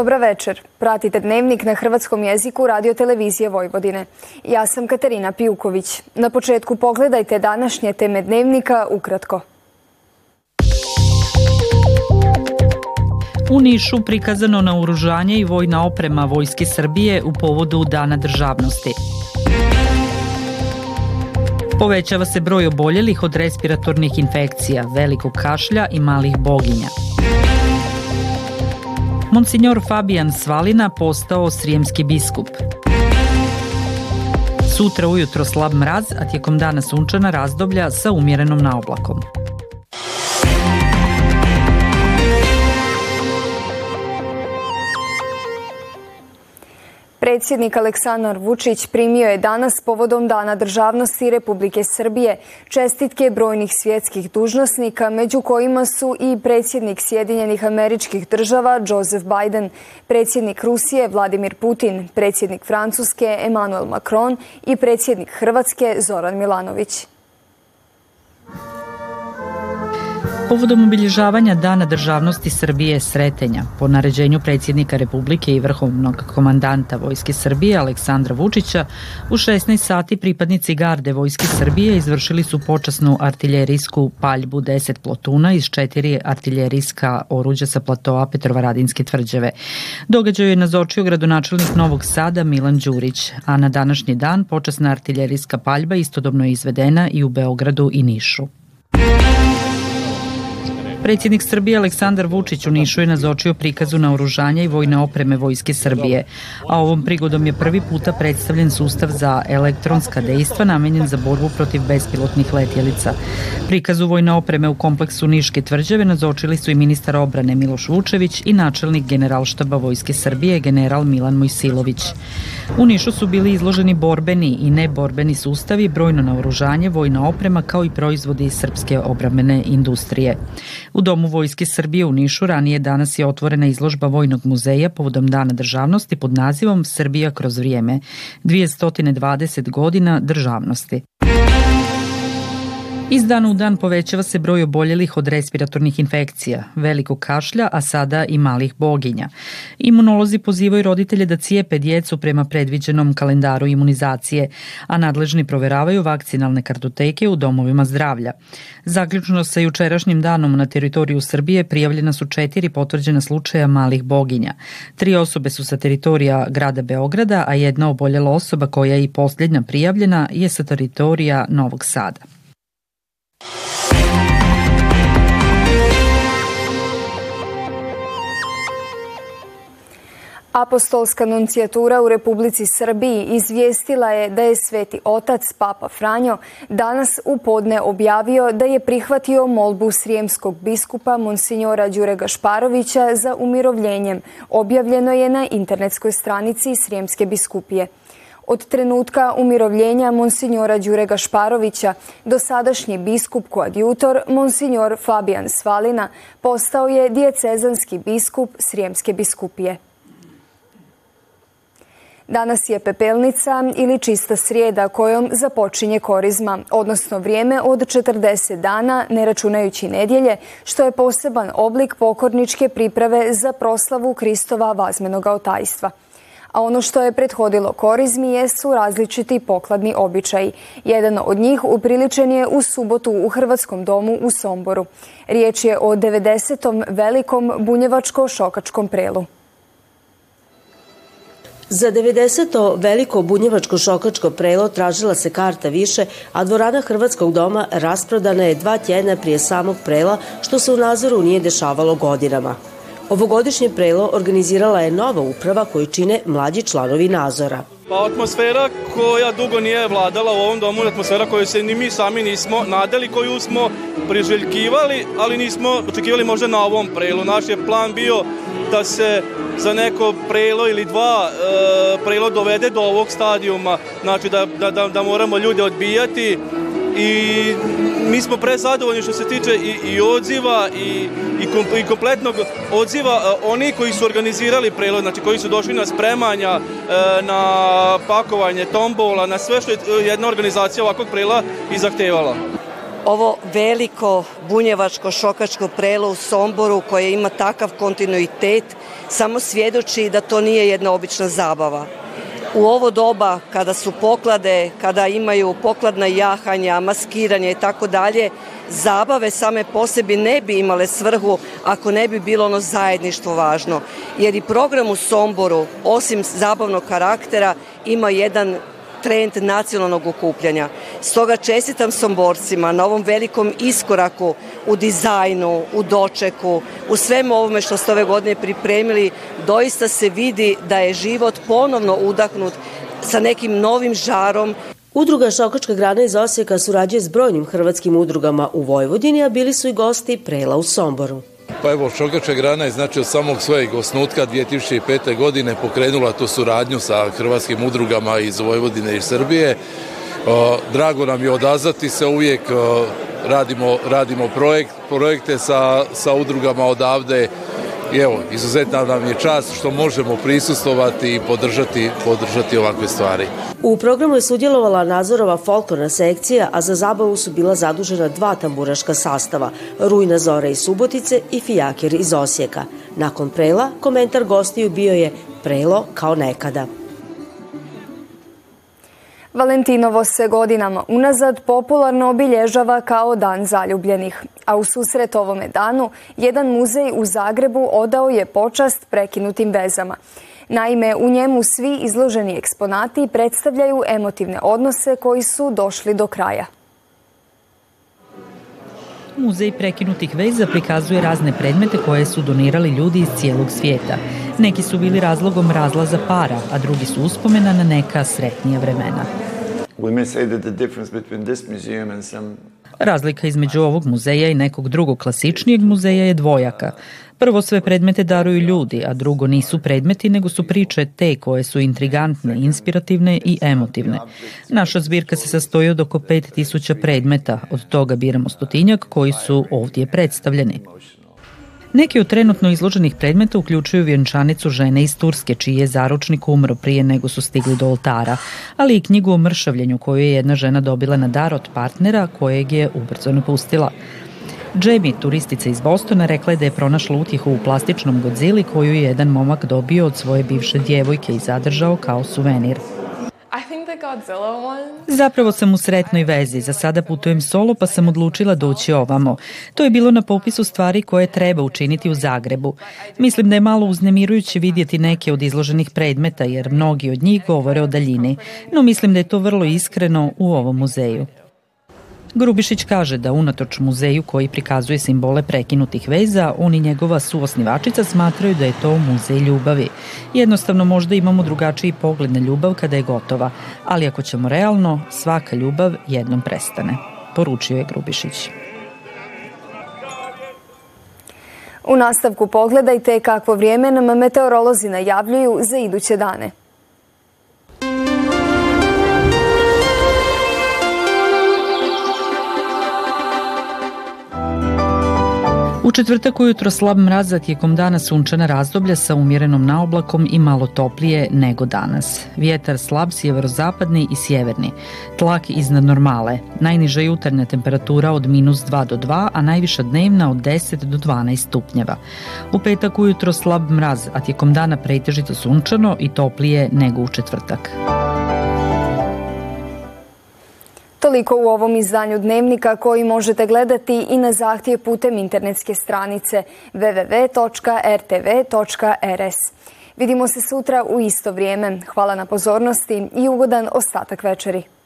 Dobra večer. Pratite dnevnik na hrvatskom jeziku radio televizije Vojvodine. Ja sam Katarina Pijuković. Na početku pogledajte današnje teme dnevnika ukratko. U Nišu prikazano na uružanje i vojna oprema Vojske Srbije u povodu Dana državnosti. Povećava se broj oboljelih od respiratornih infekcija, velikog kašlja i malih boginja. Monsignor Fabijan Svalina postao srijemski biskup. Sutra ujutro slab mraz, a tijekom dana sunčana razdoblja sa umjerenom naoblakom. Predsjednik Aleksandar Vučić primio je danas povodom Dana državnosti Republike Srbije čestitke brojnih svjetskih dužnosnika, među kojima su i predsjednik Sjedinjenih američkih država Joseph Biden, predsjednik Rusije Vladimir Putin, predsjednik Francuske Emmanuel Macron i predsjednik Hrvatske Zoran Milanović. Povodom obilježavanja Dana državnosti Srbije Sretenja, po naređenju predsjednika Republike i vrhovnog komandanta Vojske Srbije Aleksandra Vučića, u 16 sati pripadnici garde Vojske Srbije izvršili su počasnu artiljerijsku paljbu 10 plotuna iz četiri artiljerijska oruđa sa platoa Petrovaradinske tvrđave. Događaju je nazočio gradonačelnik Novog Sada Milan Đurić, a na današnji dan počasna artiljerijska paljba istodobno je izvedena i u Beogradu i Nišu. Predsjednik Srbije Aleksandar Vučić u Nišu je nazočio prikazu naoružanja i vojne opreme Vojske Srbije, a ovom prigodom je prvi puta predstavljen sustav za elektronska dejstva namenjen za borbu protiv bespilotnih letjelica. Prikazu vojne opreme u kompleksu Niške tvrđave nazočili su i ministar obrane Miloš Vučević i načelnik generalštaba Vojske Srbije general Milan Mojsilović. U Nišu su bili izloženi borbeni i neborbeni sustavi, brojno naoružanje, vojna oprema kao i proizvodi iz srpske obrambene industrije. U Domu Vojske Srbije u Nišu ranije danas je otvorena izložba Vojnog muzeja povodom Dana državnosti pod nazivom Srbija kroz vrijeme 220 godina državnosti. Iz dana u dan povećava se broj oboljelih od respiratornih infekcija, velikog kašlja, a sada i malih boginja. Imunolozi pozivaju roditelje da cijepe djecu prema predviđenom kalendaru imunizacije, a nadležni proveravaju vakcinalne kartoteke u domovima zdravlja. Zaključno sa jučerašnjim danom na teritoriju Srbije prijavljena su četiri potvrđena slučaja malih boginja. Tri osobe su sa teritorija grada Beograda, a jedna oboljela osoba koja je i posljednja prijavljena je sa teritorija Novog Sada. Apostolska nuncijatura u Republici Srbiji izvijestila je da je sveti otac Papa Franjo danas u podne objavio da je prihvatio molbu srijemskog biskupa Monsignora Đurega Šparovića za umirovljenjem. Objavljeno je na internetskoj stranici Srijemske biskupije. Od trenutka umirovljenja Monsignora Đurega Šparovića do sadašnji biskup koadjutor Monsignor Fabijan Svalina postao je dijecezanski biskup Srijemske biskupije. Danas je pepelnica ili čista srijeda kojom započinje korizma, odnosno vrijeme od 40 dana, ne računajući nedjelje, što je poseban oblik pokorničke priprave za proslavu Kristova vazmenog otajstva a ono što je prethodilo korizmi jesu različiti pokladni običaji. Jedan od njih upriličen je u subotu u Hrvatskom domu u Somboru. Riječ je o 90. velikom bunjevačko-šokačkom prelu. Za 90. veliko bunjevačko-šokačko prelo tražila se karta više, a dvorana Hrvatskog doma rasprodana je dva tjedna prije samog prela, što se u nazoru nije dešavalo godinama. Ovogodišnje prelo organizirala je nova uprava koju čine mlađi članovi nazora. Pa atmosfera koja dugo nije vladala u ovom domu, atmosfera koju se ni mi sami nismo nadali, koju smo priželjkivali, ali nismo očekivali možda na ovom prelu. Naš je plan bio da se za neko prelo ili dva e, prelo dovede do ovog stadijuma, znači da, da, da, da moramo ljude odbijati i mi smo prezadovoljni što se tiče i, i odziva i, i, kom, i kompletnog odziva e, oni koji su organizirali prelod, znači koji su došli na spremanja, e, na pakovanje tombola, na sve što je jedna organizacija ovakvog prela i zahtevala ovo veliko bunjevačko šokačko prelo u Somboru koje ima takav kontinuitet samo svjedoči da to nije jedna obična zabava. U ovo doba kada su poklade, kada imaju pokladna jahanja, maskiranje i tako dalje, zabave same po sebi ne bi imale svrhu ako ne bi bilo ono zajedništvo važno. Jer i program u Somboru, osim zabavnog karaktera, ima jedan trend nacionalnog okupljanja. Stoga čestitam Somborcima na ovom velikom iskoraku u dizajnu, u dočeku, u svemu ovome što ste ove godine pripremili, doista se vidi da je život ponovno udahnut sa nekim novim žarom. Udruga Šokačka grana iz Osijeka surađuje s brojnim hrvatskim udrugama u Vojvodini, a bili su i gosti Prela u Somboru. Pa evo, Šokača grana je znači od samog svojeg osnutka 2005. godine pokrenula tu suradnju sa hrvatskim udrugama iz Vojvodine i Srbije. Drago nam je odazvati se uvijek, radimo, radimo projekt, projekte sa, sa udrugama odavde I evo, izuzetna nam je čast što možemo prisustovati i podržati, podržati ovakve stvari. U programu je sudjelovala Nazorova folklorna sekcija, a za zabavu su bila zadužena dva tamburaška sastava, Rujna Zora iz Subotice i Fijakir iz Osijeka. Nakon prela, komentar gostiju bio je prelo kao nekada. Valentinovo se godinama unazad popularno obilježava kao dan zaljubljenih, a u susret ovome danu jedan muzej u Zagrebu odao je počast prekinutim vezama. Naime, u njemu svi izloženi eksponati predstavljaju emotivne odnose koji su došli do kraja. Muzej prekinutih veza prikazuje razne predmete koje su donirali ljudi iz cijelog svijeta. Neki su bili razlogom razlaza para, a drugi su uspomena na neka sretnija vremena. Razlika između ovog muzeja i nekog drugog klasičnijeg muzeja je dvojaka. Prvo sve predmete daruju ljudi, a drugo nisu predmeti, nego su priče te koje su intrigantne, inspirativne i emotivne. Naša zbirka se sastoji od oko 5000 predmeta, od toga biramo stotinjak koji su ovdje predstavljeni. Neki od trenutno izloženih predmeta uključuju vjenčanicu žene iz Turske, čiji je zaručnik umro prije nego su stigli do oltara, ali i knjigu o mršavljenju koju je jedna žena dobila na dar od partnera kojeg je ubrzo napustila. Jamie, turistica iz Bostona, rekla je da je pronašla utjehu u plastičnom Godzilli koju je jedan momak dobio od svoje bivše djevojke i zadržao kao suvenir. Zapravo sam u sretnoj vezi. Za sada putujem solo pa sam odlučila doći ovamo. To je bilo na popisu stvari koje treba učiniti u Zagrebu. Mislim da je malo uznemirujuće vidjeti neke od izloženih predmeta jer mnogi od njih govore o daljini. No mislim da je to vrlo iskreno u ovom muzeju. Grubišić kaže da unatoč muzeju koji prikazuje simbole prekinutih veza, on i njegova suosnivačica smatraju da je to muzej ljubavi. Jednostavno možda imamo drugačiji pogled na ljubav kada je gotova, ali ako ćemo realno, svaka ljubav jednom prestane, poručio je Grubišić. U nastavku pogledajte kakvo vrijeme nam meteorolozi najavljuju za iduće dane. U četvrtak ujutro slab mraz, tijekom dana sunčana razdoblja sa umjerenom naoblakom i malo toplije nego danas. Vjetar slab sjeverozapadni i sjeverni. Tlak iznad normale. Najniža jutarnja temperatura od minus 2 do 2, a najviša dnevna od 10 do 12 stupnjeva. U petak ujutro slab mraz, a tijekom dana pretežito sunčano i toplije nego u četvrtak. Toliko u ovom izdanju Dnevnika koji možete gledati i na zahtjev putem internetske stranice www.rtv.rs. Vidimo se sutra u isto vrijeme. Hvala na pozornosti i ugodan ostatak večeri.